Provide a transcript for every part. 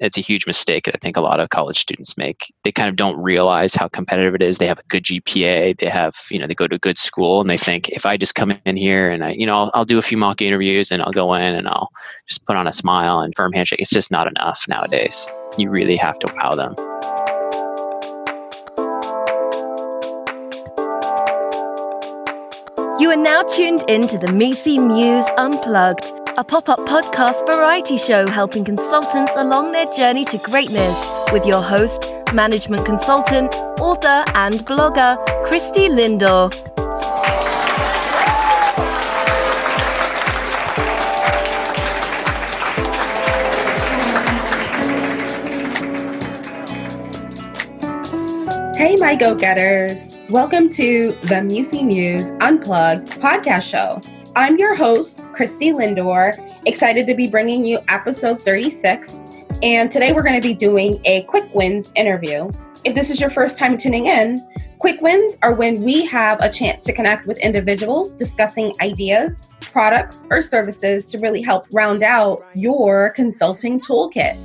it's a huge mistake that I think a lot of college students make. They kind of don't realize how competitive it is. They have a good GPA, they have, you know, they go to a good school and they think if I just come in here and I, you know, I'll, I'll do a few mock interviews and I'll go in and I'll just put on a smile and firm handshake. It's just not enough nowadays. You really have to wow them. You are now tuned in to the MECE Muse Unplugged, a pop up podcast variety show helping consultants along their journey to greatness with your host, management consultant, author, and blogger, Christie Lindor. Hey, my go getters. Welcome to the MECE Muse Unplugged podcast show. I'm your host, Christie Lindor, excited to be bringing you episode 36. And today we're going to be doing a quick wins interview. If this is your first time tuning in, quick wins are when we have a chance to connect with individuals discussing ideas, products, or services to really help round out your consulting toolkit.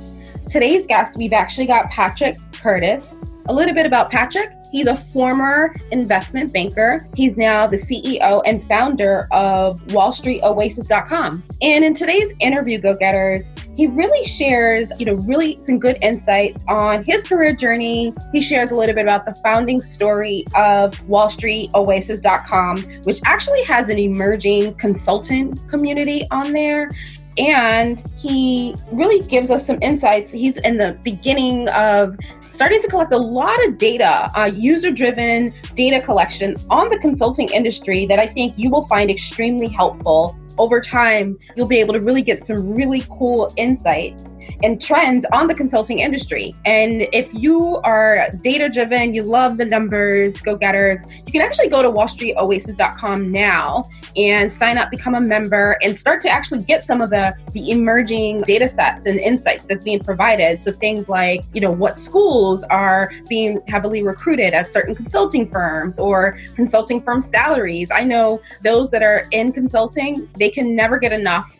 Today's guest, we've actually got Patrick Curtis. A little bit about Patrick. He's a former investment banker. He's now the CEO and founder of WallStreetOasis.com. And in today's interview, Go Getters, he really shares, you know, really some good insights on his career journey. He shares a little bit about the founding story of WallStreetOasis.com, which actually has an emerging consultant community on there and he really gives us some insights. He's in the beginning of starting to collect a lot of data, uh, user driven data collection on the consulting industry that I think you will find extremely helpful. Over time, you'll be able to really get some really cool insights and trends on the consulting industry. And if you are data driven, you love the numbers, go getters, you can actually go to wallstreetoasis.com now and sign up, become a member, and start to actually get some of the, the emerging data sets and insights that's being provided. So things like, you know, what schools are being heavily recruited at certain consulting firms or consulting firm salaries. I know those that are in consulting, they can never get enough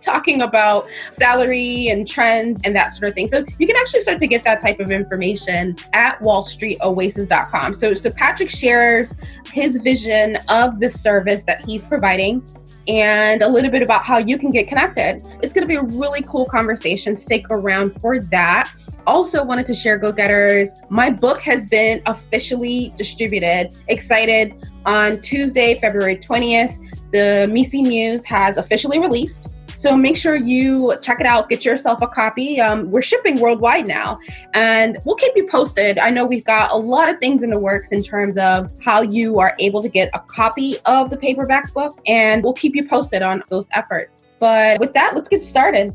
talking about salary and trends and that sort of thing. So you can actually start to get that type of information at wallstreetoasis.com. So so Patrick shares his vision of the service that he's providing and a little bit about how you can get connected. It's going to be a really cool conversation. Stick around for that. Also, wanted to share, go getters, my book has been officially distributed. Excited on Tuesday, February 20th. The MECE Muse has officially released. So make sure you check it out, get yourself a copy. Um, we're shipping worldwide now, and we'll keep you posted. I know we've got a lot of things in the works in terms of how you are able to get a copy of the paperback book, and we'll keep you posted on those efforts. But with that, let's get started.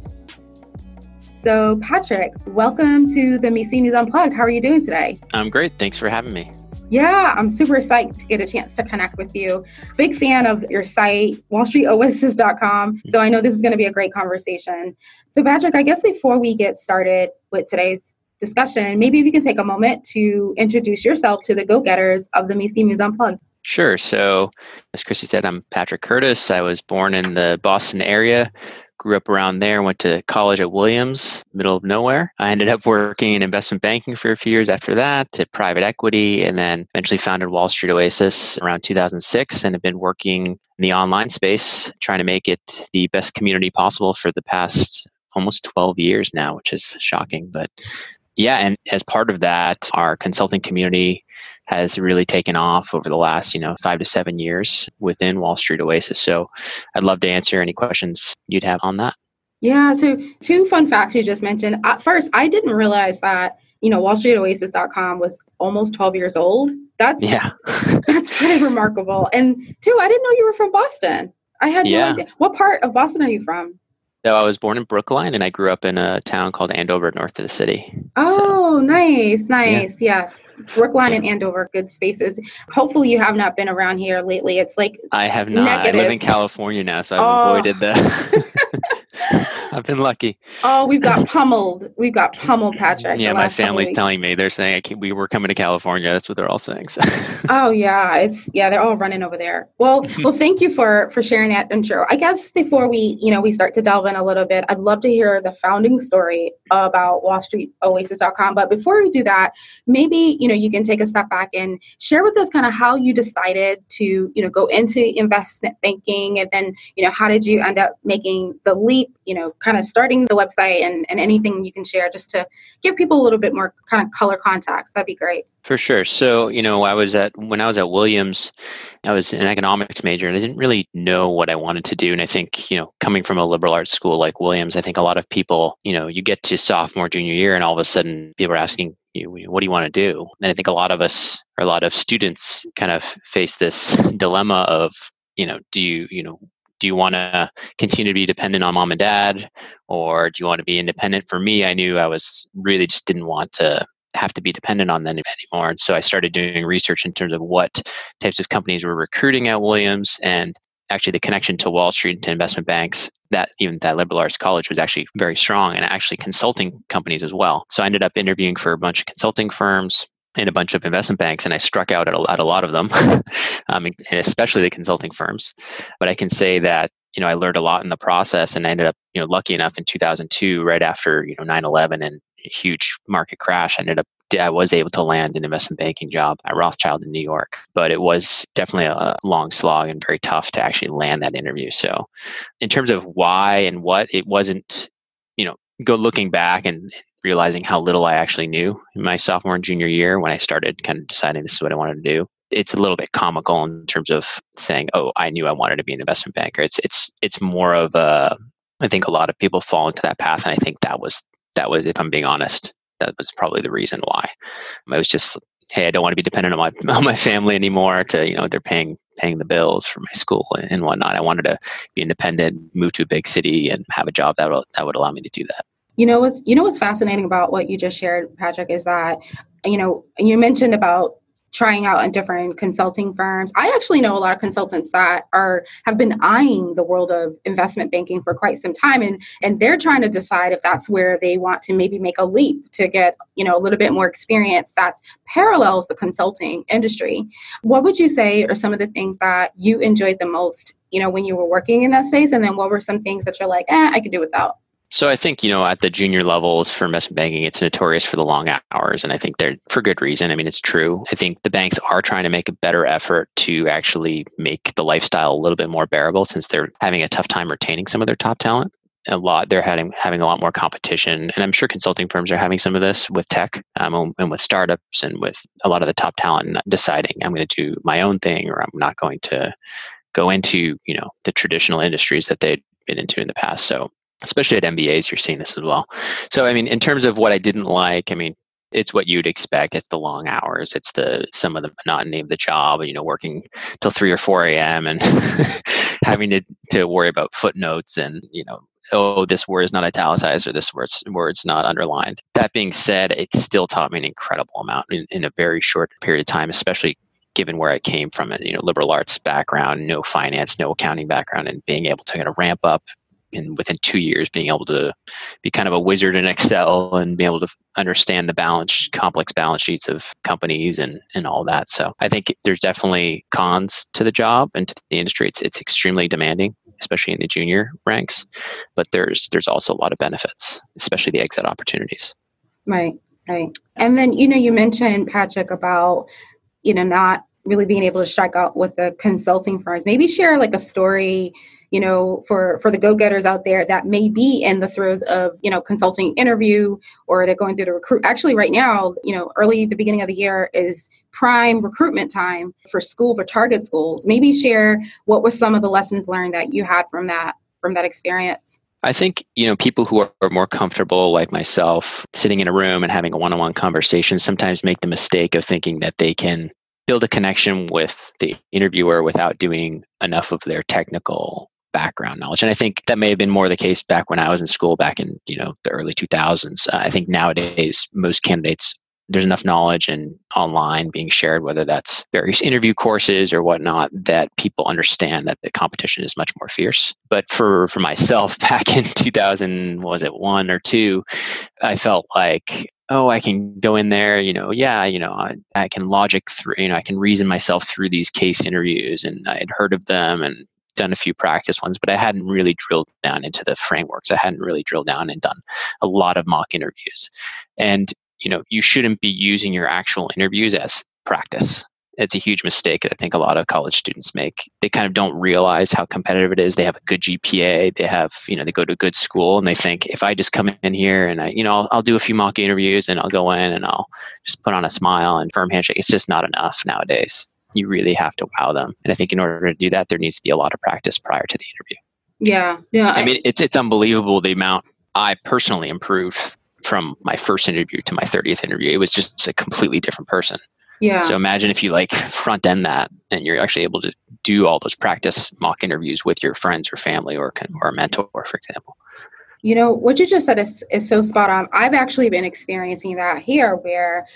So, Patrick, welcome to the MECE Muse Unplugged. How are you doing today? I'm great. Thanks for having me. Yeah, I'm super psyched to get a chance to connect with you. Big fan of your site, wallstreetoasis.com. So I know this is going to be a great conversation. So, Patrick, I guess before we get started with today's discussion, maybe if you can take a moment to introduce yourself to the go getters of the MECE Muse Unplugged. Sure. So, as Christie said, I'm Patrick Curtis. I was born in the Boston area, grew up around there, went to college at Williams, middle of nowhere. I ended up working in investment banking for a few years after that, to private equity, and then eventually founded Wall Street Oasis around 2006 and have been working in the online space, trying to make it the best community possible for the past almost 12 years now, which is shocking. But yeah, and as part of that, our consulting community has really taken off over the last, you know, five to seven years within Wall Street Oasis. So I'd love to answer any questions you'd have on that. Yeah. So two fun facts you just mentioned. At first, I didn't realize that, you know, wallstreetoasis.com was almost 12 years old. That's yeah. that's pretty remarkable. And two, I didn't know you were from Boston. I had yeah. no idea. What part of Boston are you from? So I was born in Brookline and I grew up in a town called Andover, north of the city. Oh, so, nice, nice. Yeah. Yes. Brookline yeah. and Andover, good spaces. Hopefully you have not been around here lately. It's like I have not. Negative. I live in California now, so I've oh. avoided the I've been lucky. Oh, we've got pummeled. We've got pummeled, Patrick. Yeah, my family's telling me they're saying we were coming to California. That's what they're all saying. So. oh yeah, it's yeah, they're all running over there. Well, well, thank you for for sharing that intro. I guess before we you know we start to delve in a little bit, I'd love to hear the founding story about wallstreetoasis.com. But before we do that, maybe, you know, you can take a step back and share with us kind of how you decided to, you know, go into investment banking and then, you know, how did you end up making the leap, you know, kind of starting the website and, and anything you can share just to give people a little bit more kind of color context. That'd be great. For sure. So, you know, I was at when I was at Williams, I was an economics major and I didn't really know what I wanted to do. And I think, you know, coming from a liberal arts school like Williams, I think a lot of people, you know, you get to sophomore, junior year and all of a sudden people are asking you, what do you want to do? And I think a lot of us or a lot of students kind of face this dilemma of, you know, do you, you know, do you want to continue to be dependent on mom and dad or do you want to be independent for me i knew i was really just didn't want to have to be dependent on them anymore. And so I started doing research in terms of what types of companies were recruiting at Williams and actually the connection to Wall Street and to investment banks that even that liberal arts college was actually very strong and actually consulting companies as well. So I ended up interviewing for a bunch of consulting firms and a bunch of investment banks and I struck out at a, at a lot of them, um, and especially the consulting firms. But I can say that you know I learned a lot in the process and I ended up you know lucky enough in 2002 right after you know 9/11 and huge market crash, I ended up I was able to land an investment banking job at Rothschild in New York, but it was definitely a long slog and very tough to actually land that interview. So, in terms of why and what, it wasn't, you know, go looking back and realizing how little I actually knew in my sophomore and junior year when I started kind of deciding this is what I wanted to do. It's a little bit comical in terms of saying, "Oh, I knew I wanted to be an investment banker." It's it's it's more of a I think a lot of people fall into that path, and I think that was that was, if I'm being honest, that was probably the reason why. I was just, hey, I don't want to be dependent on my on my family anymore. To you know, they're paying paying the bills for my school and, and whatnot. I wanted to be independent, move to a big city, and have a job that would that would allow me to do that. You know what's you know what's fascinating about what you just shared, Patrick, is that you know you mentioned about trying out in different consulting firms. I actually know a lot of consultants that are have been eyeing the world of investment banking for quite some time and and they're trying to decide if that's where they want to maybe make a leap to get, you know, a little bit more experience that parallels the consulting industry. What would you say are some of the things that you enjoyed the most, you know, when you were working in that space and then what were some things that you're like, "Eh, I could do without?" So I think, you know, at the junior levels for investment banking, it's notorious for the long hours. And I think they're for good reason. I mean, it's true. I think the banks are trying to make a better effort to actually make the lifestyle a little bit more bearable since they're having a tough time retaining some of their top talent. A lot, they're having having a lot more competition, and I'm sure consulting firms are having some of this with tech um, and with startups and with a lot of the top talent deciding I'm going to do my own thing or I'm not going to go into you know the traditional industries that they'd been into in the past. So especially at MBAs, you're seeing this as well. So, I mean, in terms of what I didn't like, I mean, it's what you'd expect. It's the long hours. It's the some of the monotony of the job. You know, working till three or four a.m. and having to to worry about footnotes and you know, oh, this word is not italicized or this word's word's not underlined. That being said, it still taught me an incredible amount in, in a very short period of time, especially given where I came from, a you know liberal arts background, no finance, no accounting background, and being able to kind of ramp up in within two years being able to be kind of a wizard in Excel and be able to understand the balance complex balance sheets of companies and and all that. So I think there's definitely cons to the job and to the industry. It's it's extremely demanding, especially in the junior ranks. But there's there's also a lot of benefits, especially the exit opportunities. Right, right. And then you know you mentioned Patrick about you know not really being able to strike out with the consulting firms. Maybe share like a story you know, for for the go-getters out there that may be in the throes of, you know, consulting interview or they're going through the recruit. Actually, right now, you know, early the beginning of the year is prime recruitment time for school for target schools. Maybe share what were some of the lessons learned that you had from that from that experience. I think you know people who are more comfortable, like myself, sitting in a room and having a one-on-one conversation, sometimes make the mistake of thinking that they can build a connection with the interviewer without doing enough of their technical background knowledge. And I think that may have been more the case back when I was in school back in, you know, the early 2000s. Uh, I think nowadays most candidates there's enough knowledge and online being shared, whether that's various interview courses or whatnot, that people understand that the competition is much more fierce. But for for myself, back in 2000, was it one or two, I felt like oh i can go in there you know yeah you know I, I can logic through you know i can reason myself through these case interviews and i had heard of them and done a few practice ones, but I hadn't really drilled down into the frameworks. I hadn't really drilled down and done a lot of mock interviews. And you know, you shouldn't be using your actual interviews as practice it's a huge mistake that I think a lot of college students make. They kind of don't realize how competitive it is. They have a good GPA. They have, you know, they go to a good school and they think if I just come in here and I, you know, I'll, I'll do a few mock interviews and I'll go in and I'll just put on a smile and firm handshake. It's just not enough nowadays. You really have to wow them. And I think in order to do that, there needs to be a lot of practice prior to the interview. Yeah. Yeah. I mean, it, it's unbelievable the amount I personally improved from my first interview to my 30th interview. It was just a completely different person. Yeah. So imagine if you like front end that and you're actually able to do all those practice mock interviews with your friends or family or or a mentor, for example. You know, what you just said is, is so spot on. I've actually been experiencing that here where,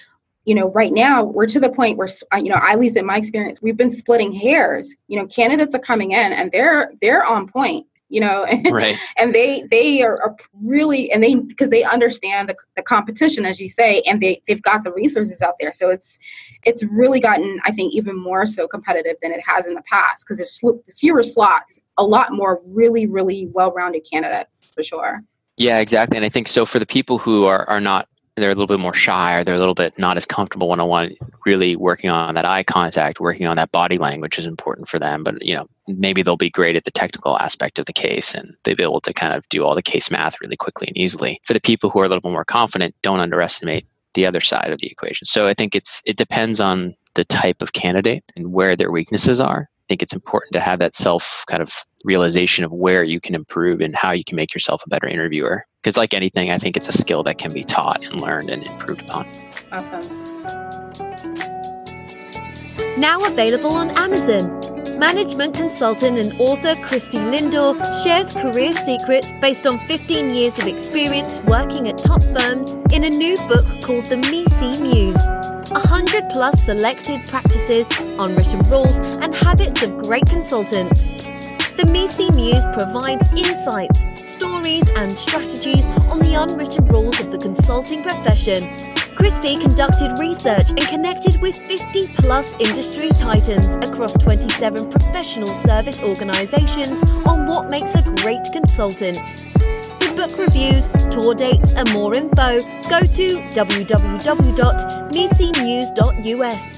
you know, right now we're to the point where, uh, you know, at least in my experience, we've been splitting hairs. You know, candidates are coming in and they're they're on point you know right. and they they are, are, really and they because they understand the, the competition as you say and they they've got the resources out there so it's it's really gotten i think even more so competitive than it has in the past because there's fewer slots a lot more really really well-rounded candidates for sure yeah exactly and i think so for the people who are are not they're a little bit more shy or they're a little bit not as comfortable one on one really working on that eye contact working on that body language is important for them. But you know maybe they'll be great at the technical aspect of the case and they'll be able to kind of do all the case math really quickly and easily. For the people who are a little bit more confident don't underestimate the other side of the equation. So i think it's it depends on the type of candidate and where their weaknesses are. I think it's important to have that self kind of realization of where you can improve and how you can make yourself a better interviewer. Because, like anything, I think it's a skill that can be taught and learned and improved upon. Awesome. Now available on Amazon. Management consultant and author Christie Lindor shares career secrets based on 15 years of experience working at top firms in a new book called The MECE Muse. 100 plus selected practices on written rules and habits of great consultants. The MECE Muse provides insights, stories, and strategies on the unwritten rules of the consulting profession. Christie conducted research and connected with 50 plus industry titans across 27 professional service organizations on what makes a great consultant For book reviews, tour dates, and more info, go to www.mecemuse.us.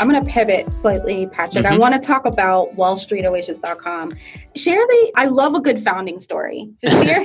I'm going to pivot slightly, Patrick. Mm-hmm. I want to talk about wallstreetoasis.com. Share the, I love a good founding story. So share,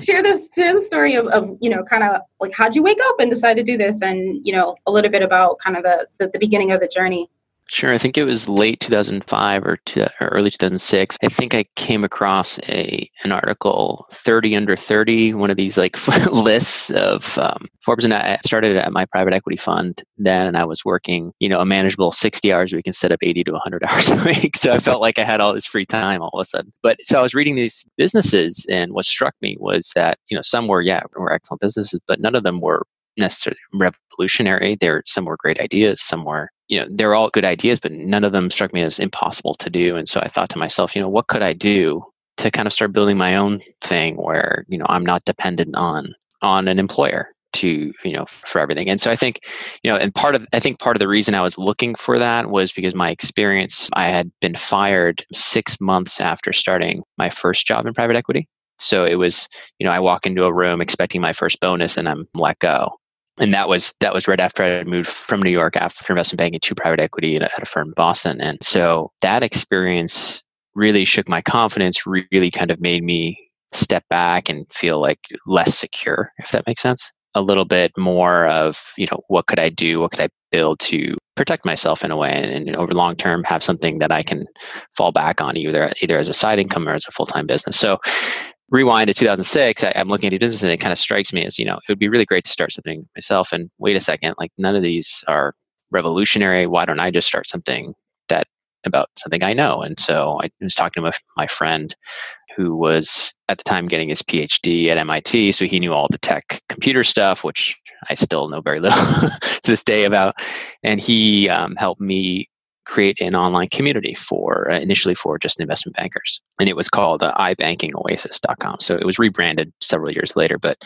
share the, share the story of, of, you know, kind of like how'd you wake up and decide to do this and, you know, a little bit about kind of the, the, the beginning of the journey. Sure. I think it was late 2005 or, to, or, early 2006. I think I came across a an article 30 under 30, one of these like lists of um, Forbes. And I started at my private equity fund then, and I was working, you know, a manageable 60 hours a week instead of 80 to 100 hours a week. So I felt like I had all this free time all of a sudden. But so I was reading these businesses, and what struck me was that, you know, some were, yeah, were excellent businesses, but none of them were necessarily revolutionary. There, some were great ideas, some were you know they're all good ideas but none of them struck me as impossible to do. And so i thought to myself you know what could i do to kind of start building my own thing where you know i'm not dependent on on an employer to you know for everything? And so i think you know and part of i think part of the reason i was looking for that was because my experience i had been fired six months after starting my first job in private equity. So it was you know i walk into a room expecting my first bonus and i'm let go and that was that was right after I had moved from New York after investment banking to private equity at a firm in Boston. And so that experience really shook my confidence, really kind of made me step back and feel like less secure, if that makes sense. A little bit more of, you know, what could I do? What could I build to protect myself in a way and, and over long term have something that I can fall back on either either as a side income or as a full time business. So rewind to 2006 I, am looking at the business and it kind of strikes me as you know it would be really great to start something myself. And wait a second like none of these are revolutionary. Why don't i just start something that about something i know? And so i was talking to my friend who was at the time getting his phd at mit so he knew all the tech computer stuff which i still know very little to this day about. And he um, helped me create an online community for uh, initially for just investment bankers. And it was called uh, ibankingoasis.com. So it was rebranded several years later, but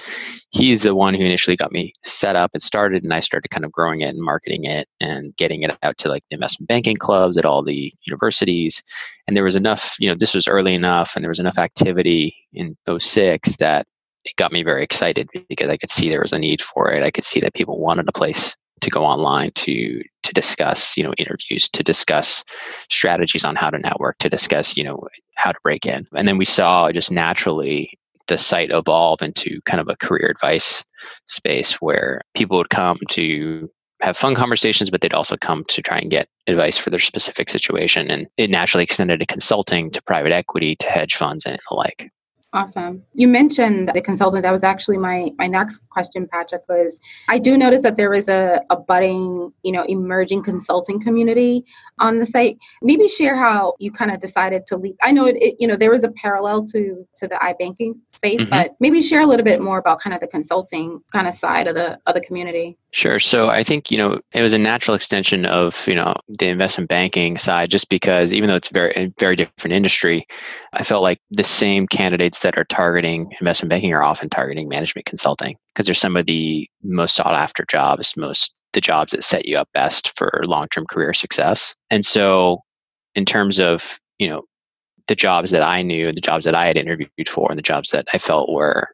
he's the one who initially got me set up and started. And I started kind of growing it and marketing it and getting it out to like the investment banking clubs at all the universities. And there was enough, you know, this was early enough and there was enough activity in 06 that it got me very excited because I could see there was a need for it. I could see that people wanted a place to go online to to discuss you know interviews to discuss strategies on how to network to discuss you know how to break in and then we saw just naturally the site evolve into kind of a career advice space where people would come to have fun conversations, but they'd also come to try and get advice for their specific situation. And it naturally extended to consulting, to private equity, to hedge funds, and the like. Awesome. You mentioned the consultant. That was actually my my next question, Patrick. Was I do notice that there is a, a budding, you know, emerging consulting community on the site. Maybe share how you kind of decided to leave. I know it, it, you know, there was a parallel to to the iBanking space, mm-hmm. but maybe share a little bit more about kind of the consulting kind of side of the of the community. Sure. So I think, you know, it was a natural extension of, you know, the investment banking side just because even though it's very a very different industry, I felt like the same candidates that are targeting investment banking are often targeting management consulting because they're some of the most sought after jobs, most the jobs that set you up best for long-term career success. And so in terms of, you know, the jobs that I knew, the jobs that I had interviewed for and the jobs that I felt were,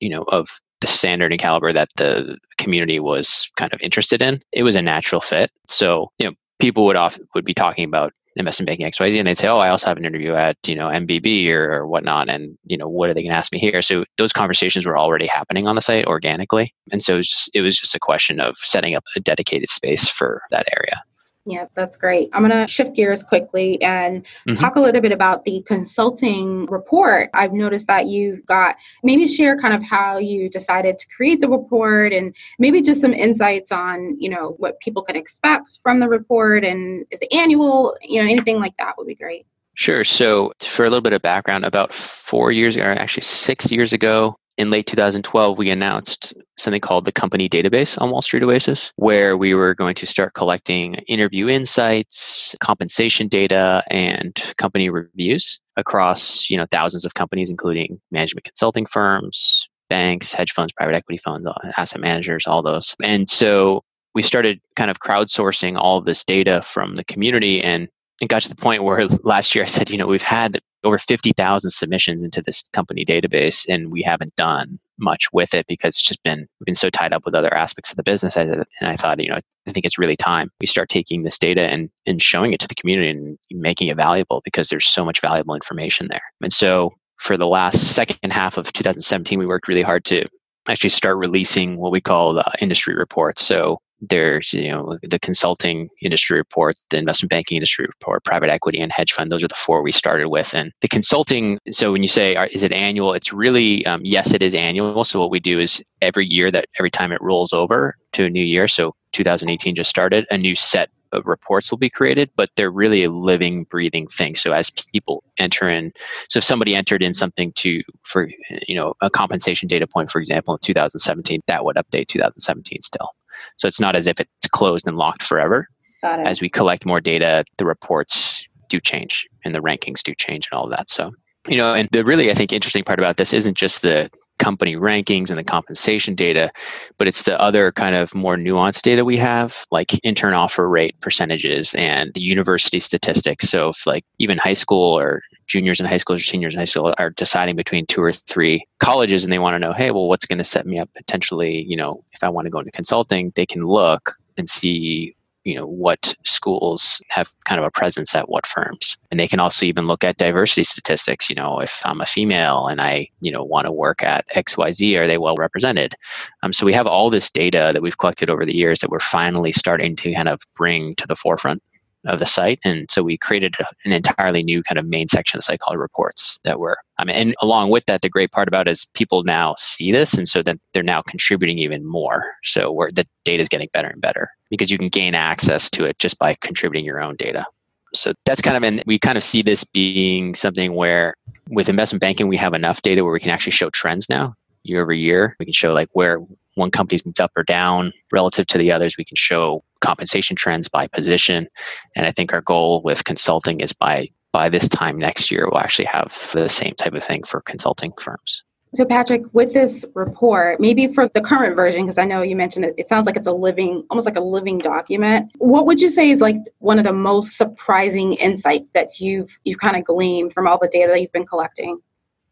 you know, of the standard and caliber that the community was kind of interested in, it was a natural fit. So, you know, people would often would be talking about investment banking XYZ and they'd say, Oh, I also have an interview at, you know, MBB or, or whatnot. And, you know, what are they going to ask me here? So those conversations were already happening on the site organically. And so it was just, it was just a question of setting up a dedicated space for that area. Yeah, that's great. I'm going to shift gears quickly and mm-hmm. talk a little bit about the consulting report. I've noticed that you've got maybe share kind of how you decided to create the report and maybe just some insights on, you know, what people can expect from the report and is it annual, you know, anything like that would be great. Sure. So, for a little bit of background, about four years ago, or actually six years ago, in late 2012, we announced something called the company database on Wall Street Oasis, where we were going to start collecting interview insights, compensation data, and company reviews across you know thousands of companies, including management consulting firms, banks, hedge funds, private equity funds, uh, asset managers, all those. And so we started kind of crowdsourcing all this data from the community and it got to the point where last year I said, you know, we've had over 50,000 submissions into this company database and we haven't done much with it because it's just been been so tied up with other aspects of the business and I thought, you know, I think it's really time we start taking this data and, and showing it to the community and making it valuable because there's so much valuable information there. And so for the last second half of 2017, we worked really hard to actually start releasing what we call the industry reports. So there's you know the consulting industry report the investment banking industry report private equity and hedge fund those are the four we started with and the consulting so when you say is it annual it's really um, yes it is annual so what we do is every year that every time it rolls over to a new year so 2018 just started a new set of reports will be created, but they're really a living, breathing thing. So as people enter in, so if somebody entered in something to for you know a compensation data point, for example, in 2017, that would update 2017 still. So it's not as if it's closed and locked forever. As we collect more data, the reports do change and the rankings do change and all of that. So, you know, and the really, I think, interesting part about this isn't just the company rankings and the compensation data, but it's the other kind of more nuanced data we have, like intern offer rate percentages and the university statistics. So, if like even high school or juniors in high school or seniors in high school are deciding between two or three colleges and they want to know, hey, well, what's going to set me up potentially, you know, if I want to go into consulting, they can look and see you know what schools have kind of a presence at what firms. And they can also even look at diversity statistics you know if i'm a female and i you know want to work at xyz are they well represented? Um, so we have all this data that we've collected over the years that we're finally starting to kind of bring to the forefront of the site. And so we created an entirely new kind of main section of the site called reports that were, I mean, and along with that, the great part about is people now see this. And so that they're now contributing even more. So where the data is getting better and better because you can gain access to it just by contributing your own data. So that's kind of, and we kind of see this being something where with investment banking, we have enough data where we can actually show trends now year over year. We can show like where one company's moved up or down relative to the others. We can show compensation trends by position. And I think our goal with consulting is by by this time next year, we'll actually have the same type of thing for consulting firms. So, Patrick, with this report, maybe for the current version, because I know you mentioned it, it sounds like it's a living, almost like a living document. What would you say is like one of the most surprising insights that you've you've kind of gleaned from all the data that you've been collecting?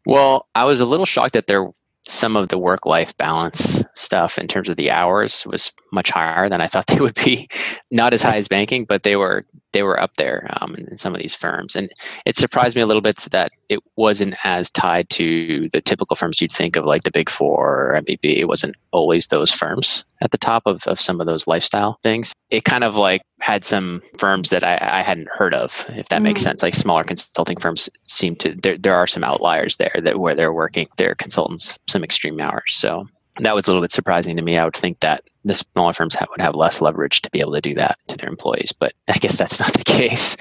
Well, I was a little shocked that there some of the work life balance stuff in terms of the hours was much higher than I thought they would be. Not as high as banking, but they were they were up there um, in, in, some of these firms, and it surprised me a little bit that it wasn't as tied to the typical firms you'd think of, like the Big Four or MBB. It wasn't always those firms at the top of, of some of those lifestyle things. It kind of like had some firms that I, I hadn't heard of, if that mm. makes sense. Like smaller consulting firms seem to there there are some outliers there that where they're working their consultants some extreme hours. So that was a little bit surprising to me. I would think that the smaller firms would have less leverage to be able to do that to their employees, but I guess that's not the case.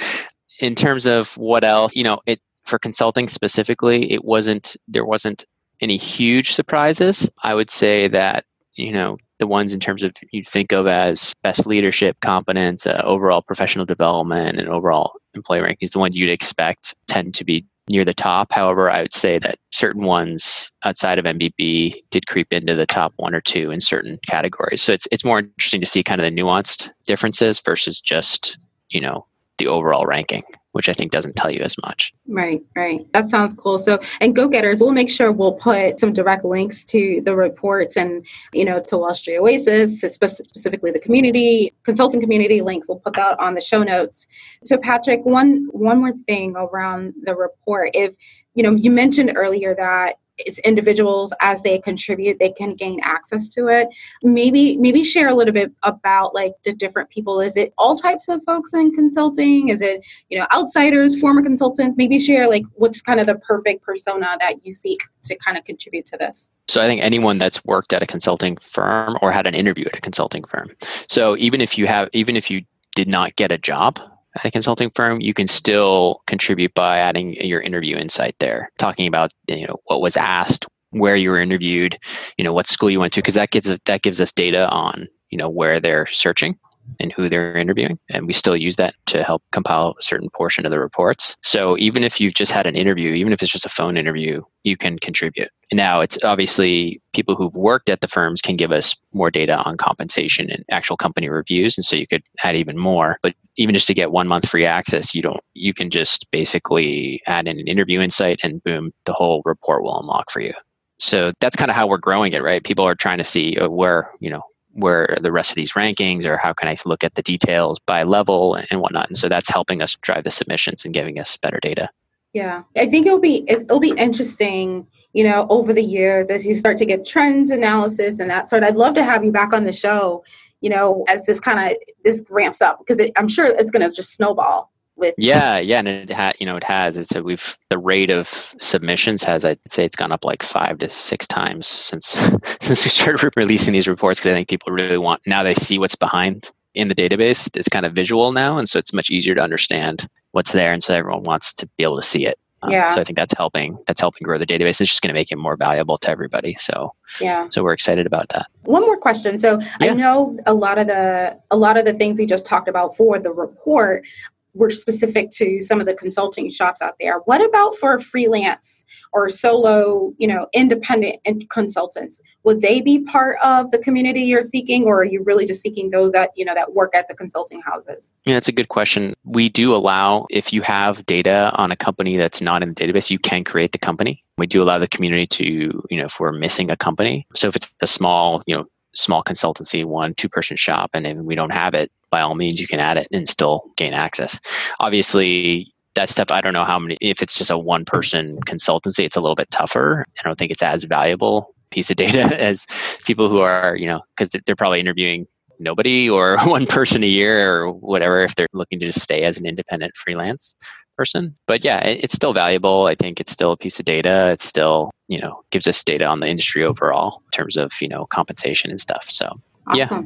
In terms of what else, you know, it for consulting specifically, it wasn't there wasn't any huge surprises. I would say that you know the ones in terms of you think of as best leadership competence uh, overall professional development and overall employee rankings the one you'd expect tend to be near the top. However, I would say that certain ones outside of MBB did creep into the top one or two in certain categories. So it's it's more interesting to see kind of the nuanced differences versus just you know the overall ranking which I think doesn't tell you as much. Right, right. That sounds cool. So, and go getters, we'll make sure we'll put some direct links to the reports and, you know, to Wall Street Oasis, specifically the community, consulting community links. We'll put that on the show notes. So, Patrick, one one more thing around the report. If you know, you mentioned earlier that it's individuals as they contribute they can gain access to it. Maybe maybe share a little bit about like the different people. Is it all types of folks in consulting? Is it you know outsiders former consultants? Maybe share like what's kind of the perfect persona that you seek to kind of contribute to this. So i think anyone that's worked at a consulting firm or had an interview at a consulting firm. So even if you have even if you did not get a job at a consulting firm, you can still contribute by adding your interview insight there, talking about you know what was asked, where you were interviewed, you know what school you went to, because that gives that gives us data on you know where they're searching and who they're interviewing. And we still use that to help compile a certain portion of the reports. So even if you've just had an interview, even if it's just a phone interview, you can contribute. Now, it's obviously people who've worked at the firms can give us more data on compensation and actual company reviews. And so you could add even more. But even just to get one month free access, you don't, you can just basically add in an interview insight and boom, the whole report will unlock for you so that's kind of how we're growing it right people are trying to see uh, where you know where the rest of these rankings or how can I look at the details by level and whatnot. And so that's helping us drive the submissions and giving us better data. Yeah, I think it'll be it'll be interesting, you know, over the years as you start to get trends analysis and that sort. I'd love to have you back on the show, you know, as this kind of this ramps up because I'm sure it's going to just snowball with yeah yeah and it had you know it has it's a, we've the rate of submissions has i'd say it's gone up like five to six times since since we started releasing these reports because i think people really want now they see what's behind in the database it's kind of visual now and so it's much easier to understand what's there and so everyone wants to be able to see it um, yeah. So I think that's helping. That's helping grow the database. It's just going to make it more valuable to everybody. So yeah. So we're excited about that. One more question. So yeah. I know a lot of the a lot of the things we just talked about for the report were specific to some of the consulting shops out there. What about for freelance or solo, you know, independent consultants? Would they be part of the community you're seeking, or are you really just seeking those that you know that work at the consulting houses? Yeah, that's a good question. We do allow if you have data on a company that's not in the database, you can create the company. We do allow the community to, you know, if we're missing a company. So if it's a small, you know, small consultancy, one, two person shop, and if we don't have it, by all means, you can add it and still gain access. Obviously, that stuff, I don't know how many, if it's just a one person consultancy, it's a little bit tougher. I don't think it's as valuable piece of data as people who are, you know, because they're probably interviewing nobody or one person a year or whatever if they're looking to stay as an independent freelance person. But yeah, it's still valuable. I think it's still a piece of data. It's still, you know, gives us data on the industry overall in terms of, you know, compensation and stuff. So, awesome. yeah.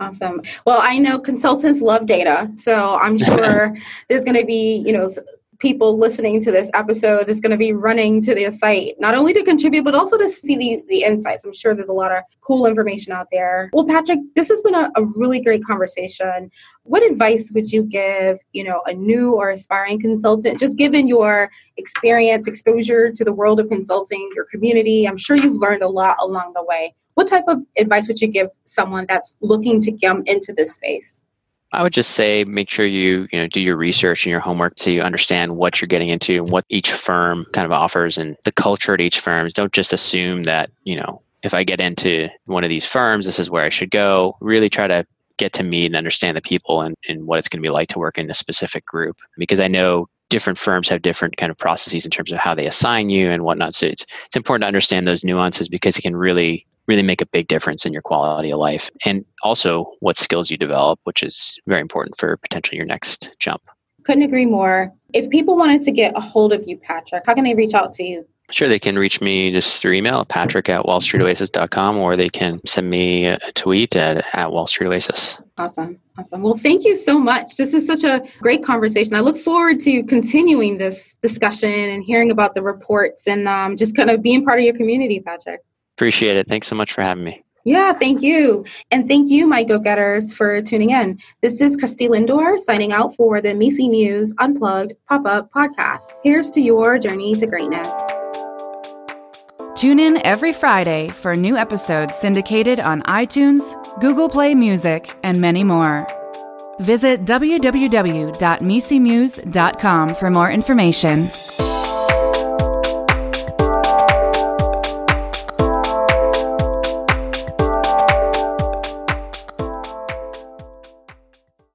Awesome. Well, I know consultants love data, so I'm sure there's going to be, you know, people listening to this episode is going to be running to the site, not only to contribute, but also to see the, the insights. I'm sure there's a lot of cool information out there. Well, Patrick, this has been a, a really great conversation. What advice would you give, you know, a new or aspiring consultant, just given your experience, exposure to the world of consulting, your community? I'm sure you've learned a lot along the way. What type of advice would you give someone that's looking to come into this space? I would just say make sure you you know do your research and your homework to understand what you're getting into and what each firm kind of offers and the culture at each firm. Don't just assume that you know if I get into one of these firms, this is where I should go. Really try to get to meet and understand the people and, and what it's going to be like to work in a specific group because I know different firms have different kind of processes in terms of how they assign you and whatnot. So it's it's important to understand those nuances because it can really really make a big difference in your quality of life and also what skills you develop, which is very important for potentially your next jump. Couldn't agree more. If people wanted to get a hold of you, Patrick, how can they reach out to you? Sure, they can reach me just through email, patrick at wallstreetoasis.com, or they can send me a tweet at, at wallstreetoasis. Awesome. Awesome. Well, thank you so much. This is such a great conversation. I look forward to continuing this discussion and hearing about the reports and um, just kind of being part of your community, Patrick. Appreciate it. Thanks so much for having me. Yeah, thank you. And thank you, my go getters, for tuning in. This is Christie Lindor signing out for the MECE Muse Unplugged pop up podcast. Here's to your journey to greatness. Tune in every Friday for new episodes syndicated on iTunes, Google Play Music, and many more. Visit www.mecemuse.com for more information.